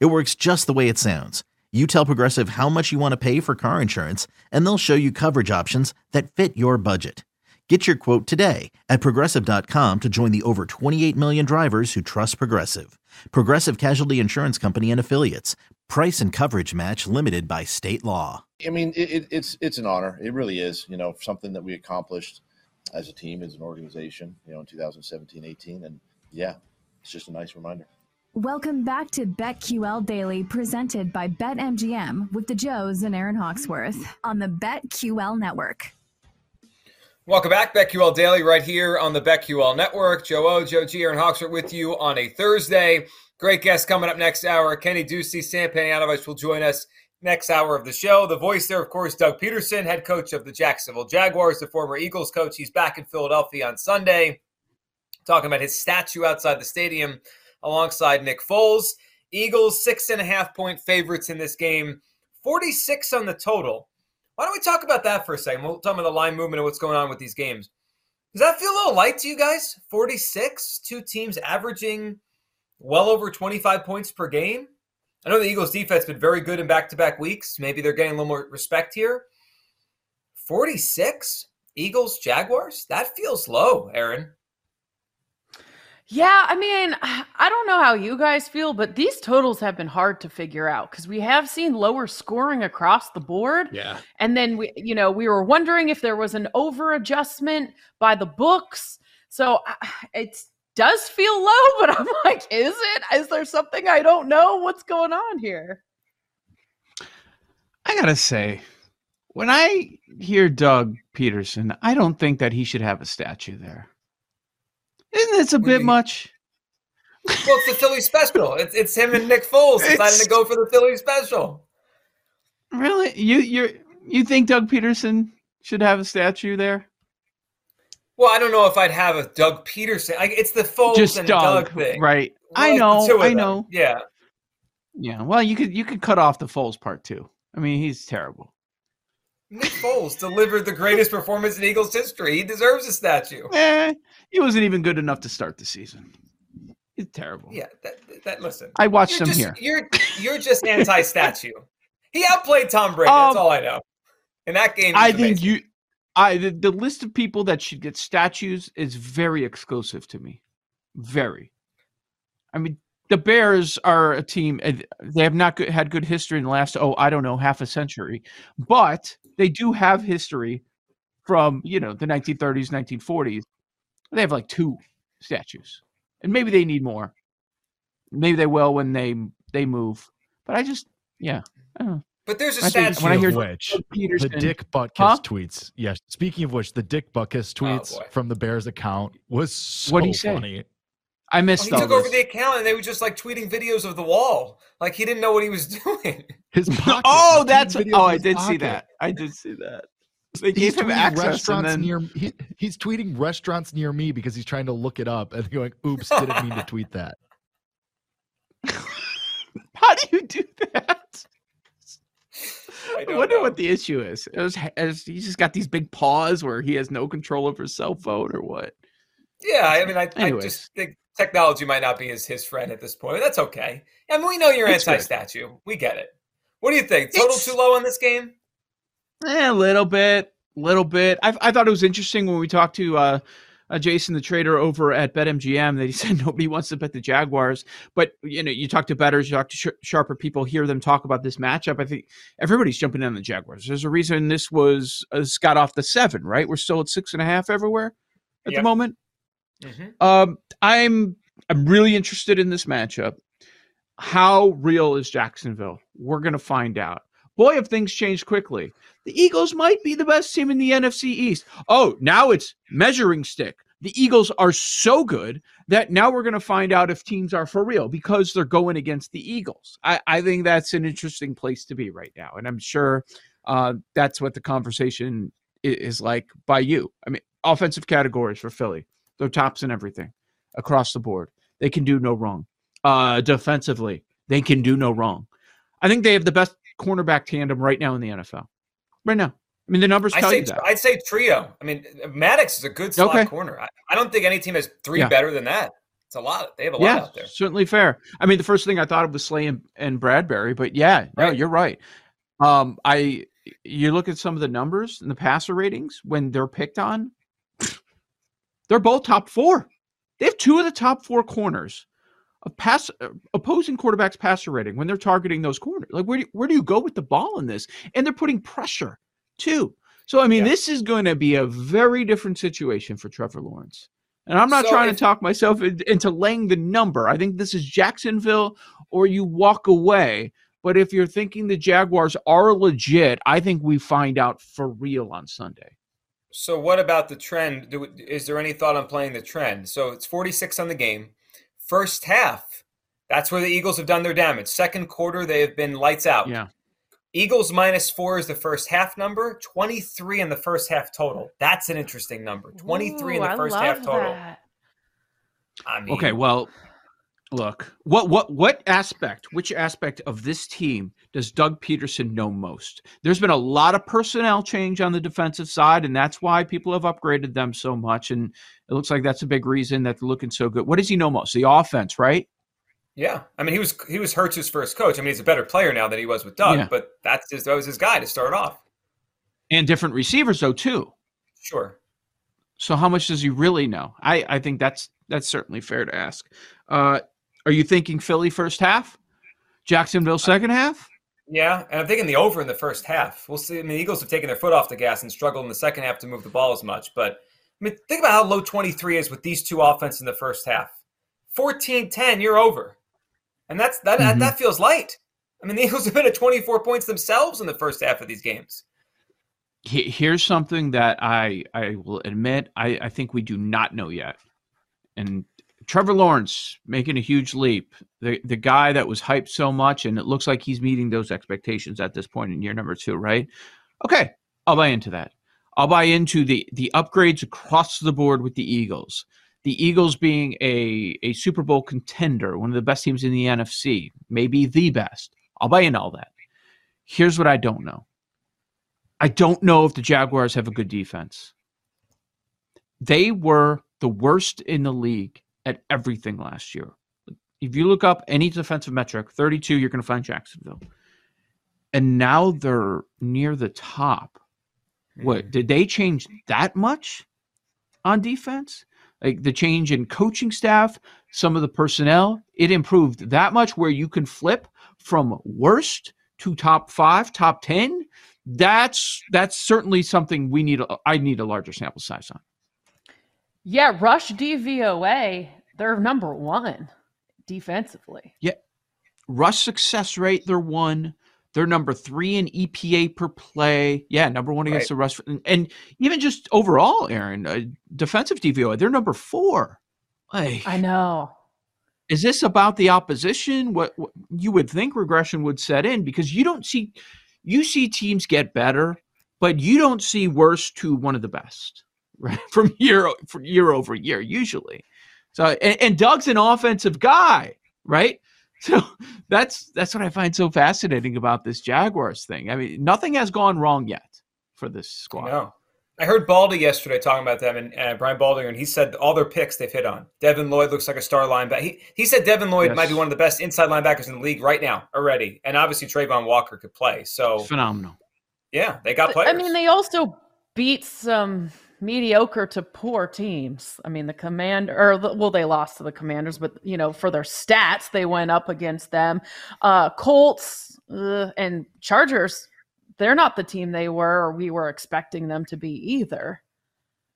It works just the way it sounds. You tell Progressive how much you want to pay for car insurance, and they'll show you coverage options that fit your budget. Get your quote today at progressive.com to join the over 28 million drivers who trust Progressive. Progressive Casualty Insurance Company and Affiliates. Price and coverage match limited by state law. I mean, it, it, it's it's an honor. It really is. You know, something that we accomplished as a team, as an organization. You know, in 2017, 18, and yeah, it's just a nice reminder. Welcome back to BetQL Daily, presented by BetMGM with the Joes and Aaron Hawksworth on the BetQL Network. Welcome back, BetQL Daily, right here on the BetQL Network. Joe O, Joe G, Aaron Hawksworth with you on a Thursday. Great guest coming up next hour. Kenny Ducey, Sam Panayotovich will join us next hour of the show. The voice there, of course, Doug Pederson, head coach of the Jacksonville Jaguars, the former Eagles coach. He's back in Philadelphia on Sunday, talking about his statue outside the stadium alongside Nick Foles. Eagles, six and a half point favorites in this game, 46 on the total. Why don't we talk about that for a second? We'll talk about the line movement and what's going on with these games. Does that feel a little light to you guys? 46, two teams averaging well over 25 points per game. I know the Eagles defense has been very good in back to back weeks. Maybe they're getting a little more respect here. 46, Eagles, Jaguars? That feels low, Aaron. Yeah, I mean, I don't know how you guys feel, but these totals have been hard to figure out because we have seen lower scoring across the board. Yeah. And then we, you know, we were wondering if there was an over adjustment by the books. So it does feel low, but I'm like, is it? Is there something I don't know? What's going on here? I gotta say, when I hear Doug Pederson, I don't think that he should have a statue there. Isn't this a bit much? Well, it's the Philly special. It's, it's him and Nick Foles deciding to go for the Philly special. Really? You you you think Doug Pederson should have a statue there? Well, I don't know if I'd have a Doug Pederson. Like, it's the Foles Just and Doug, Doug thing. right? Well, I like the know, I them. know. Yeah. Yeah. Well, you could you could cut off the Foles part too. I mean, he's terrible. Nick Foles delivered the greatest performance in Eagles history. He deserves a statue. Eh, he wasn't even good enough to start the season. He's terrible. Yeah, that, that listen. I watched him just, here. You're you're just anti-statue. He outplayed Tom Brady. That's Um, all I know. In that game, I was think amazing. you, I the, the list of people that should get statues is very exclusive to me. Very. I mean, the Bears are a team. They have not good, had good history in the last oh I don't know half a century, but they do have history from you know the 1930s, 1940s. They have like two statues, and maybe they need more. Maybe they will when they they move. But I just yeah. I don't know. But there's a I think statue. when I hear of which Doug the Dick Butkus Huh? tweets. Yes. Speaking of which, the Dick Butkus oh, tweets boy. from the Bears account was so What'd he say? funny. I Oh, missed he all took this. over the account and they were just like tweeting videos of the wall. Like he didn't know what he was doing. His pocket. Oh, that's taking oh, I his did see that. I did see that. They He's gave him tweeting access, and restaurants then near. He, he's tweeting restaurants near me because he's trying to look it up and going, "Oops, didn't mean to tweet that." how do you do that? I I wonder know. what the issue is. It was, is he's just got these big paws where he has no control over his cell phone or what? Yeah, I mean, I, I just think technology might not be his, his friend at this point. That's okay. I mean, we know you're anti-statue. We get it. What do you think? Total It's- too low on this game? Eh, a little bit, little bit. I, I thought it was interesting when we talked to uh, uh, Jason, the trader over at BetMGM, that he said nobody wants to bet the Jaguars. But you know, you talk to bettors, you talk to sh- sharper people, hear them talk about this matchup. I think everybody's jumping on the Jaguars. There's a reason this was uh, this got off the seven, right? We're still at six and a half everywhere at Yep. the moment. Mhm. Um, I'm I'm really interested in this matchup. How real is Jacksonville? We're gonna find out. Boy, have things changed quickly. The Eagles might be the best team in the NFC East. Oh, now it's measuring stick. The Eagles are so good that now we're going to find out if teams are for real because they're going against the Eagles. I, I think that's an interesting place to be right now. And I'm sure uh, that's what the conversation is like by you. I mean, offensive categories for Philly, they're tops and everything across the board. They can do no wrong. Uh, defensively, they can do no wrong. I think they have the best cornerback tandem right now in the NFL. Right now. I mean, the numbers tell I'd say, you that. I'd say trio. I mean, Maddox is a good slot Okay. corner. I, I don't think any team has three Yeah. better than that. It's a lot. They have a lot out there. certainly fair. I mean, the first thing I thought of was Slay and, and Bradberry, but yeah, no, Right. you're right. Um, I you look at some of the numbers and the passer ratings when they're picked on, they're both top four. They have two of the top four corners of pass uh, opposing quarterbacks passer rating when they're targeting those corners. Like where do, where do you go with the ball in this? And they're putting pressure too. So I mean, Yeah. this is going to be a very different situation for Trevor Lawrence. And I'm not So trying if- to talk myself into laying the number. I think this is Jacksonville or you walk away. But if you're thinking the Jaguars are legit, I think we find out for real on Sunday. So what about the trend? Is there any thought on playing the trend? So it's 46 on the game. First half, that's where the Eagles have done their damage. Second quarter, they have been lights out. Yeah. Eagles minus four is the first half number. 23 in the first half total. That's an interesting number. 23 in Ooh, the I first half total. I mean, Okay, well, look, what what what aspect, which aspect of this team does Doug Pederson know most? There's been a lot of personnel change on the defensive side, and that's why people have upgraded them so much. And it looks like that's a big reason that they're looking so good. What does he know most? The offense, right? yeah. I mean, he was he was Hurts's first coach. I mean, he's a better player now than he was with Doug, Yeah. but that's his, that was his guy to start off. And different receivers though too. Sure. So how much does he really know? I I think that's that's certainly fair to ask. Uh, are you thinking Philly first half, Jacksonville second half? Yeah, and I'm thinking the over in the first half. We'll see. I mean, the Eagles have taken their foot off the gas and struggled in the second half to move the ball as much. But I mean, think about how low 23 is with these two offense in the first half. 14-10, you're over. And that's that Mhm. that feels light. I mean, the Eagles have been at 24 points themselves in the first half of these games. Here's something that I I will admit I, I think we do not know yet. And Trevor Lawrence making a huge leap. The the guy that was hyped so much, and it looks like he's meeting those expectations at this point in year number two, right? Okay, I'll buy into that. I'll buy into the the upgrades across the board with the Eagles. The Eagles being a, a Super Bowl contender, one of the best teams in the NFC, maybe the best. I'll buy into all that. Here's what I don't know. I don't know if the Jaguars have a good defense. They were the worst in the league at everything last year. If you look up any defensive metric, 32, you're going to find Jacksonville. And now they're near the top. What hmm. did they change that much on defense? Like the change in coaching staff, some of the personnel, it improved that much where you can flip from worst to top five, top 10. That's that's certainly something we need. a- I need a larger sample size on. Yeah, rush DVOA, they're number one defensively. Yeah. Rush success rate, they're one. They're number three in EPA per play. Yeah, number one against Right. the rush. And, and even just overall, Aaron, uh, defensive DVOA, they're number four. Like, I know. is this about the opposition? What, what you would think regression would set in because you don't see you see teams get better, but you don't see worse to one of the best, right? From year from year over year, usually. So and, and Doug's an offensive guy, right? So that's that's what I find so fascinating about this Jaguars thing. I mean, nothing has gone wrong yet for this I squad. know. I heard Baldy yesterday talking about them and uh, Brian Baldinger, and he said all their picks they've hit on. Devin Lloyd looks like a star linebacker. He, he said Devin Lloyd Yes. might be one of the best inside linebackers in the league right now already. And obviously Travon Walker could play. So, Phenomenal. yeah, they got But, players. I mean, they also beat some mediocre to poor teams. I mean, the command or the- well, they lost to the Commanders, but you know, for their stats, they went up against them. Uh, Colts uh, and Chargers, they're not the team they were or we were expecting them to be either.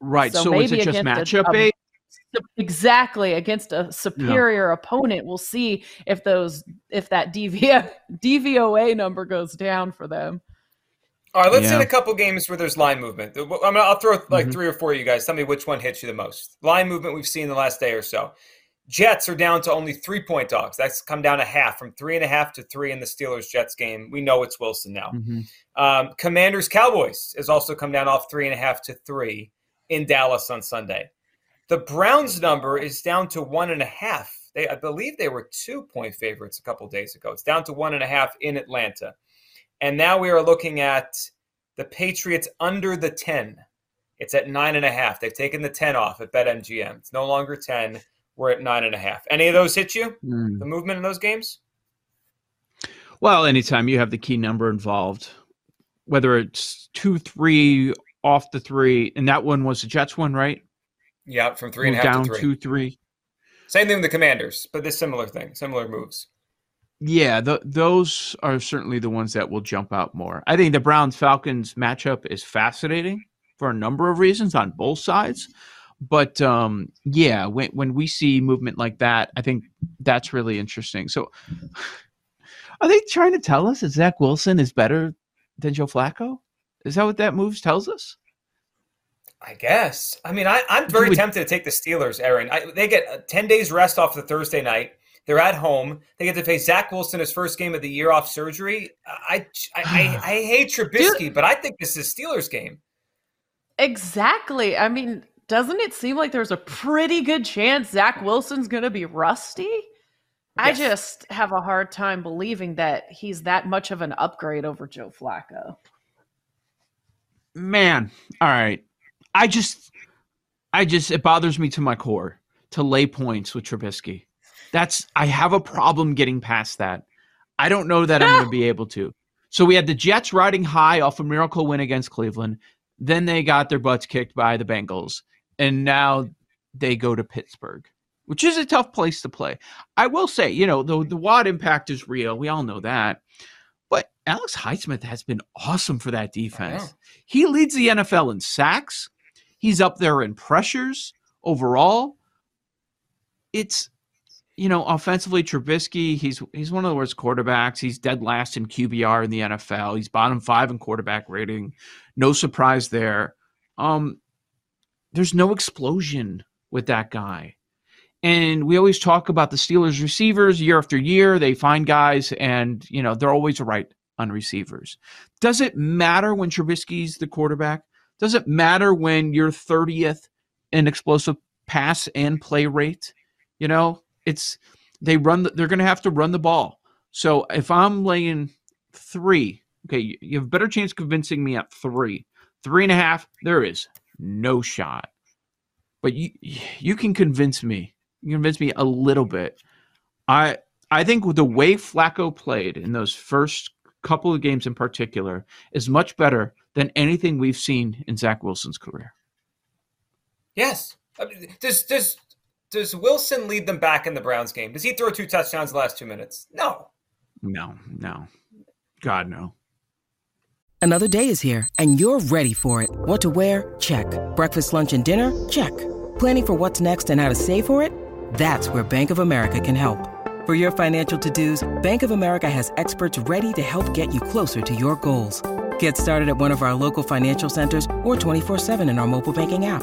Right. So So, is maybe it just against a- matchup a- Exactly against a superior opponent, we'll see if those if that DV, DVOA number goes down for them. All right, let's Yeah. hit a couple games where there's line movement. I mean, I'll throw like Mhm. three or four of you guys. Tell me which one hits you the most. Line movement we've seen the last day or so. Jets are down to only three point dogs. That's come down a half from three and a half to three in the Steelers Jets game. We know it's Wilson now. Mhm. Um, Commanders Cowboys has also come down off three and a half to three in Dallas on Sunday. The Browns number is down to one and a half. They, I believe, they were two point favorites a couple days ago. It's down to one and a half in Atlanta, and now we are looking at the Patriots under the ten. It's at nine and a half. They've taken the ten off at BetMGM. It's no longer ten. We're at nine and a half. Any of those hit you? Mm. The movement in those games? Well, anytime you have the key number involved, whether it's two, three, off the three, and that one was the Jets one, right? Yeah, from three and a half down to three. two, three. Same thing with the Commanders, but this similar thing, similar moves. Yeah, th those are certainly the ones that will jump out more. I think the Browns Falcons matchup is fascinating for a number of reasons on both sides. But um, yeah, when when we see movement like that, I think that's really interesting. So, are they trying to tell us that Zach Wilson is better than Joe Flacco? Is that what that moves tells us? I guess. I mean, I, I'm very would- tempted to take the Steelers, Aaron. I, they get uh, 10 days rest off the Thursday night. They're at home. They get to face Zach Wilson his first game of the year off surgery. I I, I, I hate Trubisky, but I think this is Steelers game. Exactly. I mean, doesn't it seem like there's a pretty good chance Zach Wilson's going to be rusty? I just have a hard time believing that he's that much of an upgrade over Joe Flacco. man all right i just i just it bothers me to my core to lay points with Trubisky. That's i have a problem getting past that. I don't know that i'm going to be able to. So we had the jets riding high off a miracle win against cleveland. Then they got their butts kicked by the bengals. And now they go to pittsburgh which is a tough place to play. I will say you know the, the Watt impact is real. We all know that. But alex highsmith has been awesome for that defense. He leads the NFL in sacks. He's up there in pressures overall. It's you know, offensively, Trubisky, he's he's one of the worst quarterbacks. He's dead last in QBR in the NFL. He's bottom five in quarterback rating. No surprise there. Um, there's no explosion with that guy. And we always talk about the Steelers receivers year after year. They find guys and, you know, they're always right on receivers. Does it matter when Trubisky's the quarterback? Does it matter when you're 30th in explosive pass and play rate? You know, it's they run the, they're going to have to run the ball. So if I'm laying three, okay, you- have better chance convincing me at three, three and a half. There is no shot, but you you can convince me. You can convince me a little bit. I I think the way Flacco played in those first couple of games in particular is much better than anything we've seen in Zach Wilson's career. Yes. I mean, Does does does Wilson lead them back in the Browns game? Does he throw two touchdowns the last two minutes? No. No, no, God no. Another day is here, and you're ready for it. What to wear? Check. Breakfast, lunch, and dinner? Check. Planning for what's next and how to save for it? That's where Bank of America can help. For your financial to dos, Bank of America has experts ready to help get you closer to your goals. Get started at one of our local financial centers or 24-7 in our mobile banking app.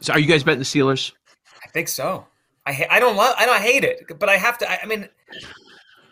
So are you guys betting the Steelers? I think so. I ha- I don't love I don't hate it, but I have to. I, I mean,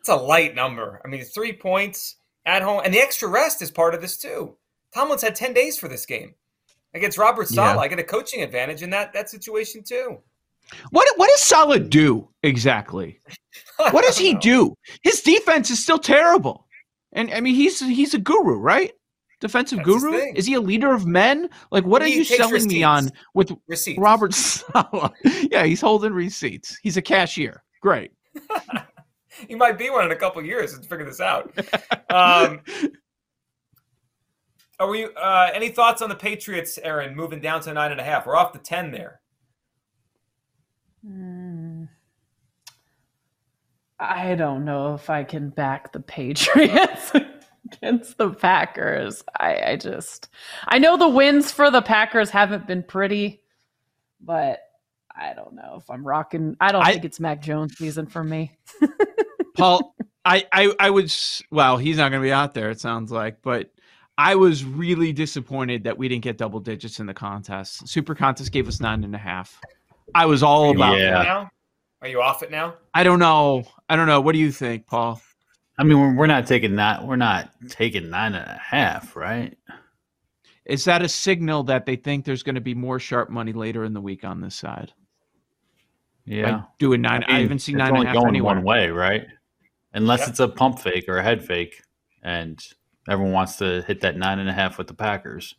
it's a light number. I mean, three points at home, and the extra rest is part of this too. Tomlin's had ten days for this game against Robert Saleh. Yeah. I get a coaching advantage in that that situation too. What what does Saleh do exactly? What does he do? His defense is still terrible. And I mean he's he's a guru, right? Defensive That's guru? Is he a leader of men? Like, what are you takes selling me on with Receipts. Robert Saleh? yeah, he's holding receipts. He's a cashier. Great. he might be one in a couple years. Let's figure this out. Um, are we? Uh, any thoughts on the Patriots, Aaron, moving down to nine and a half? We're off the ten there. Hmm. I don't know if I can back the Patriots against the Packers. I, I just, I know the wins for the Packers haven't been pretty, but I don't know if I'm rocking. I don't I- think it's Mac Jones season for me. Paul, I, I, I was well. He's not going to be out there. It sounds like, but I was really disappointed that we didn't get double digits in the contest. Super contest gave us nine and a half. I was all Are you about off it that. now? Are you off it now? I don't know. I don't know. What do you think, Paul? I mean, we're, we're not taking that. We're not taking nine and a half, right? Is that a signal that they think there's going to be more sharp money later in the week on this side? Yeah. Like doing nine. I, mean, haven't seen it's nine and a half going anywhere. one way, right? Unless Yeah. it's a pump fake or a head fake, and everyone wants to hit that nine and a half with the Packers.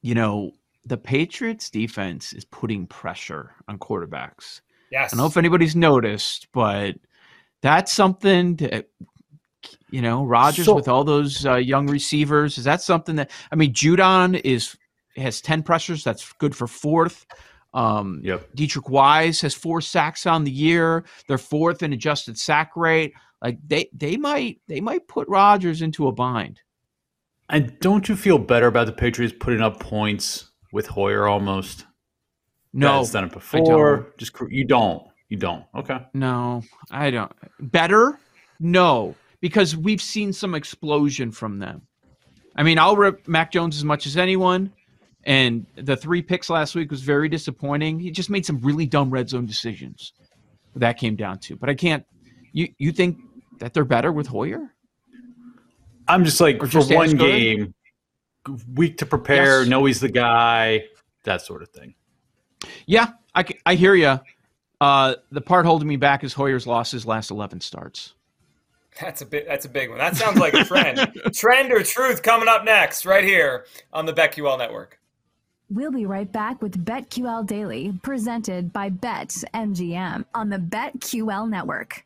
You know, the Patriots defense is putting pressure on quarterbacks. Yes. I don't know if anybody's noticed, but that's something that you know, Rodgers So- with all those uh, young receivers. Is that something that I mean, Judon is has ten pressures. That's good for fourth. Um, Yep. Deatrich Wise has four sacks on the year. They're fourth in adjusted sack rate. Like they they might they might put Rodgers into a bind. And don't you feel better about the Patriots putting up points with Hoyer almost? No, That's done it I before. don't. Just you don't. You don't. Okay. No, I don't. Better? No, because we've seen some explosion from them. I mean, I'll rip Mac Jones as much as anyone, and the three picks last week was very disappointing. He just made some really dumb red zone decisions. That came down to. But I can't. You you think that they're better with Hoyer? I'm just like Or for just one game, week to prepare. Yes. Know he's the guy. That sort of thing. Yeah, I, I hear you. Uh, the part holding me back is Hoyer's lost his last eleven starts. That's a big. That's a big one. That sounds like a trend. trend or truth coming up next, right here on the BetQL Network. We'll be right back with BetQL Daily, presented by BetMGM on the BetQL network.